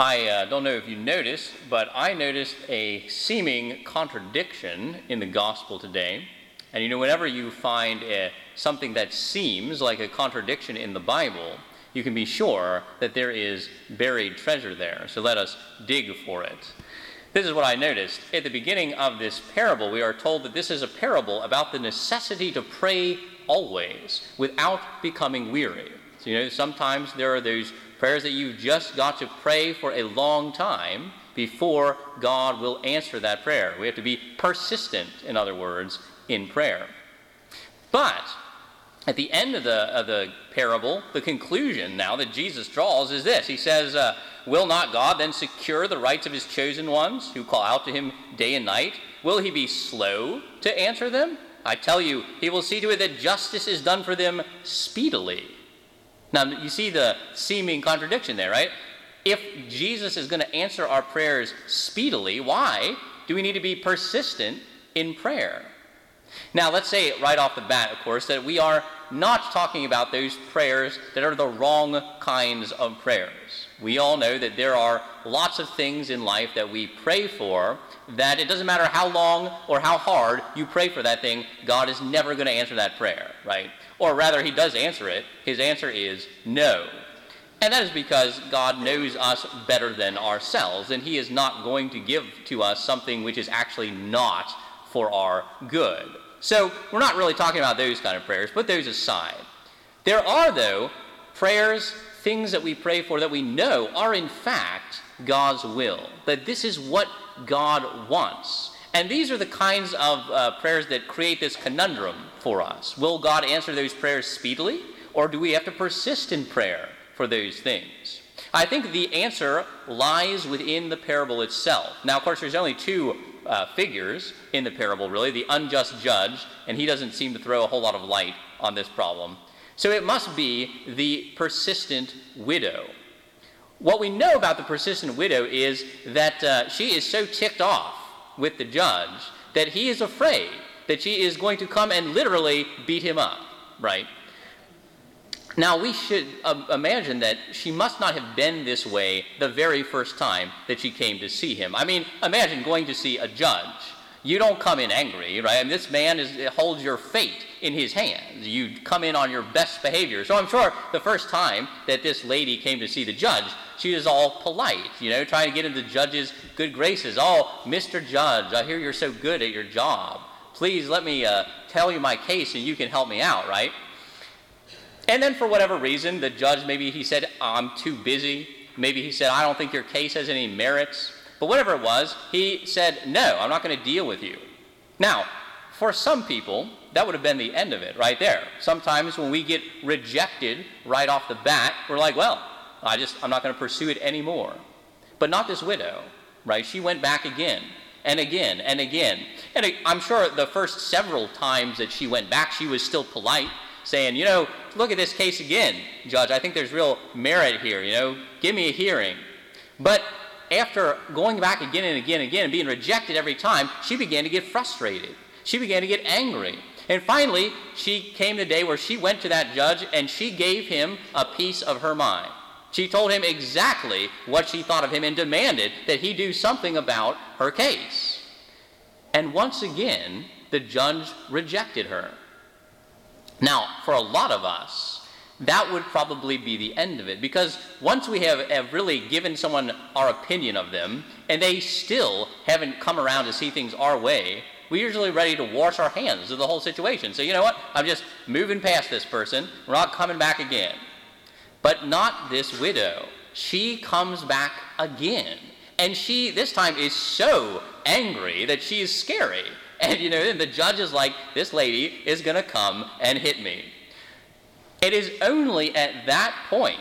I uh, don't know if you noticed, but I noticed a seeming contradiction in the gospel today. And you know, whenever you find a, something that seems like a contradiction in the Bible, you can be sure that there is buried treasure there. So let us dig for it. This is what I noticed. At the beginning of this parable, we are told that this is a parable about the necessity to pray always without becoming weary. So, you know, sometimes there are those prayers that you've just got to pray for a long time before God will answer that prayer. We have to be persistent, in other words, in prayer. But at the end of the, of the parable, the conclusion now that Jesus draws is this He says, uh, Will not God then secure the rights of his chosen ones who call out to him day and night? Will he be slow to answer them? I tell you, he will see to it that justice is done for them speedily. Now, you see the seeming contradiction there, right? If Jesus is going to answer our prayers speedily, why do we need to be persistent in prayer? Now, let's say right off the bat, of course, that we are not talking about those prayers that are the wrong kinds of prayers. We all know that there are lots of things in life that we pray for that it doesn't matter how long or how hard you pray for that thing, God is never going to answer that prayer, right? Or rather, He does answer it. His answer is no. And that is because God knows us better than ourselves, and He is not going to give to us something which is actually not for our good. So we're not really talking about those kind of prayers. Put those aside. There are, though, prayers, things that we pray for that we know are in fact God's will, that this is what God wants. And these are the kinds of uh, prayers that create this conundrum for us. Will God answer those prayers speedily, or do we have to persist in prayer for those things? I think the answer lies within the parable itself. Now, of course, there's only two uh, figures in the parable, really the unjust judge, and he doesn't seem to throw a whole lot of light on this problem. So it must be the persistent widow. What we know about the persistent widow is that uh, she is so ticked off with the judge that he is afraid that she is going to come and literally beat him up, right? Now, we should uh, imagine that she must not have been this way the very first time that she came to see him. I mean, imagine going to see a judge. You don't come in angry, right? This man is, holds your fate in his hands. You come in on your best behavior. So I'm sure the first time that this lady came to see the judge, she was all polite, you know, trying to get into the judge's good graces. Oh, Mr. Judge, I hear you're so good at your job. Please let me uh, tell you my case and you can help me out, right? And then for whatever reason, the judge, maybe he said, I'm too busy. Maybe he said, I don't think your case has any merits. But whatever it was, he said, No, I'm not going to deal with you. Now, for some people, that would have been the end of it right there. Sometimes when we get rejected right off the bat, we're like, Well, I just, I'm not going to pursue it anymore. But not this widow, right? She went back again and again and again. And I'm sure the first several times that she went back, she was still polite saying, you know, look at this case again, judge. I think there's real merit here, you know, give me a hearing. But after going back again and again and again and being rejected every time, she began to get frustrated. She began to get angry. And finally, she came the day where she went to that judge and she gave him a piece of her mind. She told him exactly what she thought of him and demanded that he do something about her case. And once again, the judge rejected her. Now, for a lot of us, that would probably be the end of it because once we have, have really given someone our opinion of them and they still haven't come around to see things our way, we're usually ready to wash our hands of the whole situation. So, you know what? I'm just moving past this person. We're not coming back again. But not this widow. She comes back again. And she, this time, is so angry that she is scary. And you know, the judge is like, this lady is going to come and hit me. It is only at that point,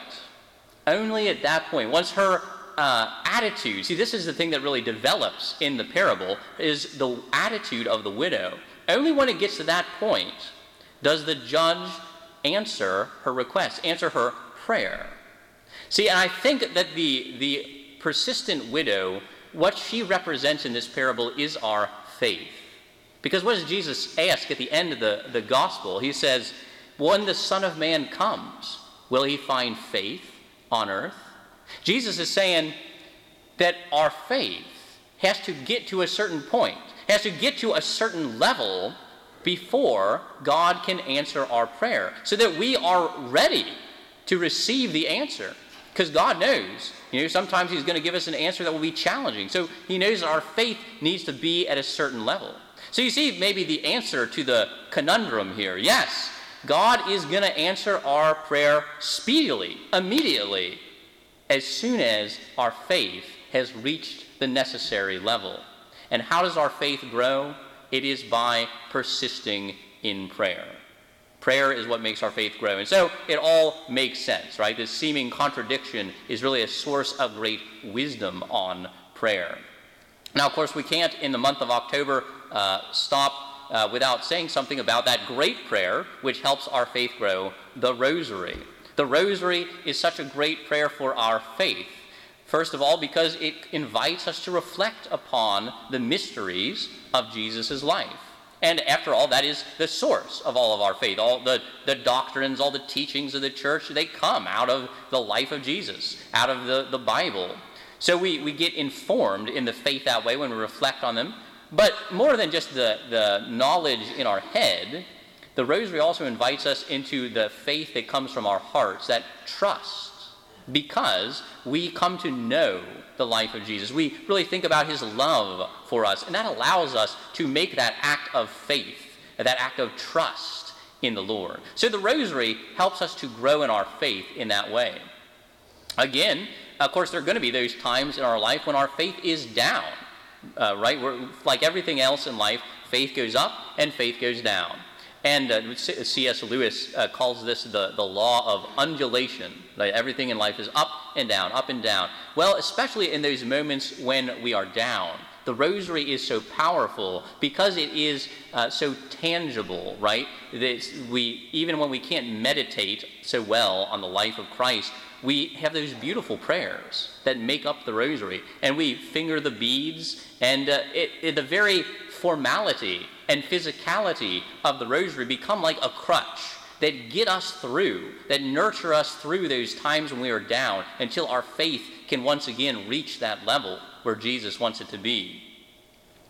only at that point, once her uh, attitude, see, this is the thing that really develops in the parable, is the attitude of the widow. Only when it gets to that point does the judge answer her request, answer her prayer. See, and I think that the, the persistent widow, what she represents in this parable is our faith. Because what does Jesus ask at the end of the, the gospel? He says, When the Son of Man comes, will he find faith on earth? Jesus is saying, that our faith has to get to a certain point, has to get to a certain level before God can answer our prayer, so that we are ready to receive the answer. Because God knows, you know, sometimes He's going to give us an answer that will be challenging. So He knows our faith needs to be at a certain level. So you see, maybe the answer to the conundrum here yes, God is going to answer our prayer speedily, immediately, as soon as our faith has reached the necessary level. And how does our faith grow? It is by persisting in prayer. Prayer is what makes our faith grow. And so it all makes sense, right? This seeming contradiction is really a source of great wisdom on prayer. Now, of course, we can't, in the month of October, uh, stop uh, without saying something about that great prayer which helps our faith grow the Rosary. The Rosary is such a great prayer for our faith. First of all, because it invites us to reflect upon the mysteries of Jesus' life. And after all, that is the source of all of our faith. All the, the doctrines, all the teachings of the church, they come out of the life of Jesus, out of the, the Bible. So we, we get informed in the faith that way when we reflect on them. But more than just the, the knowledge in our head, the rosary also invites us into the faith that comes from our hearts, that trust, because we come to know the life of Jesus. We really think about his love for us, and that allows us to make that act of faith, that act of trust in the Lord. So the rosary helps us to grow in our faith in that way. Again, of course, there are going to be those times in our life when our faith is down uh, right? We're, like everything else in life, faith goes up and faith goes down. And uh, C.S. Lewis uh, calls this the, the law of undulation. Right? Everything in life is up and down, up and down. Well, especially in those moments when we are down. The rosary is so powerful because it is uh, so tangible, right? That we, even when we can't meditate so well on the life of Christ, we have those beautiful prayers that make up the rosary. And we finger the beads, and uh, it, it, the very formality and physicality of the rosary become like a crutch that get us through, that nurture us through those times when we are down until our faith can once again reach that level where Jesus wants it to be.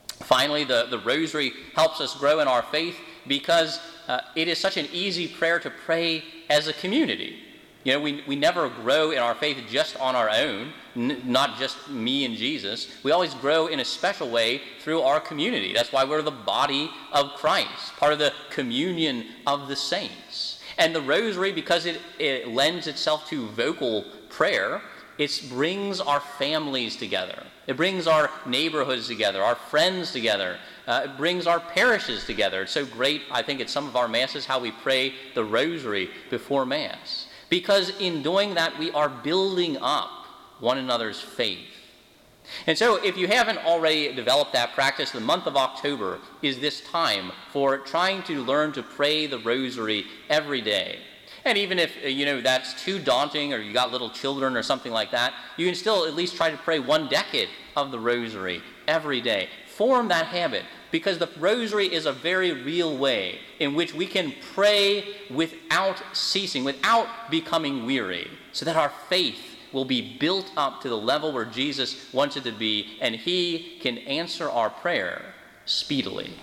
Finally, the, the rosary helps us grow in our faith because uh, it is such an easy prayer to pray as a community. You know, we, we never grow in our faith just on our own, n- not just me and Jesus. We always grow in a special way through our community. That's why we're the body of Christ, part of the communion of the saints. And the rosary, because it, it lends itself to vocal prayer, it brings our families together. It brings our neighborhoods together, our friends together. Uh, it brings our parishes together. It's so great, I think, at some of our masses how we pray the rosary before Mass. Because in doing that, we are building up one another's faith. And so, if you haven't already developed that practice, the month of October is this time for trying to learn to pray the rosary every day. And even if uh, you know that's too daunting or you got little children or something like that, you can still at least try to pray one decade of the rosary every day. Form that habit because the rosary is a very real way in which we can pray without ceasing, without becoming weary, so that our faith will be built up to the level where Jesus wants it to be, and He can answer our prayer speedily.